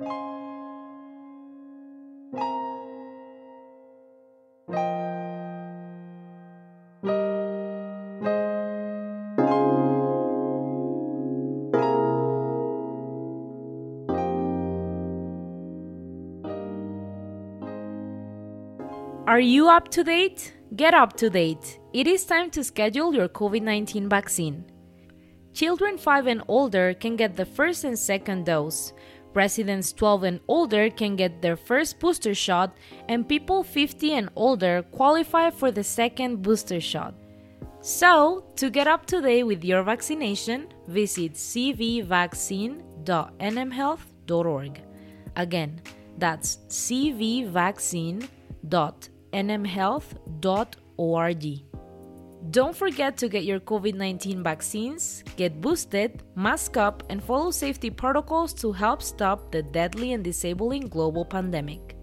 Are you up to date? Get up to date. It is time to schedule your COVID 19 vaccine. Children 5 and older can get the first and second dose. Residents 12 and older can get their first booster shot, and people 50 and older qualify for the second booster shot. So, to get up to date with your vaccination, visit cvvaccine.nmhealth.org. Again, that's cvvaccine.nmhealth.org. Don't forget to get your COVID 19 vaccines, get boosted, mask up, and follow safety protocols to help stop the deadly and disabling global pandemic.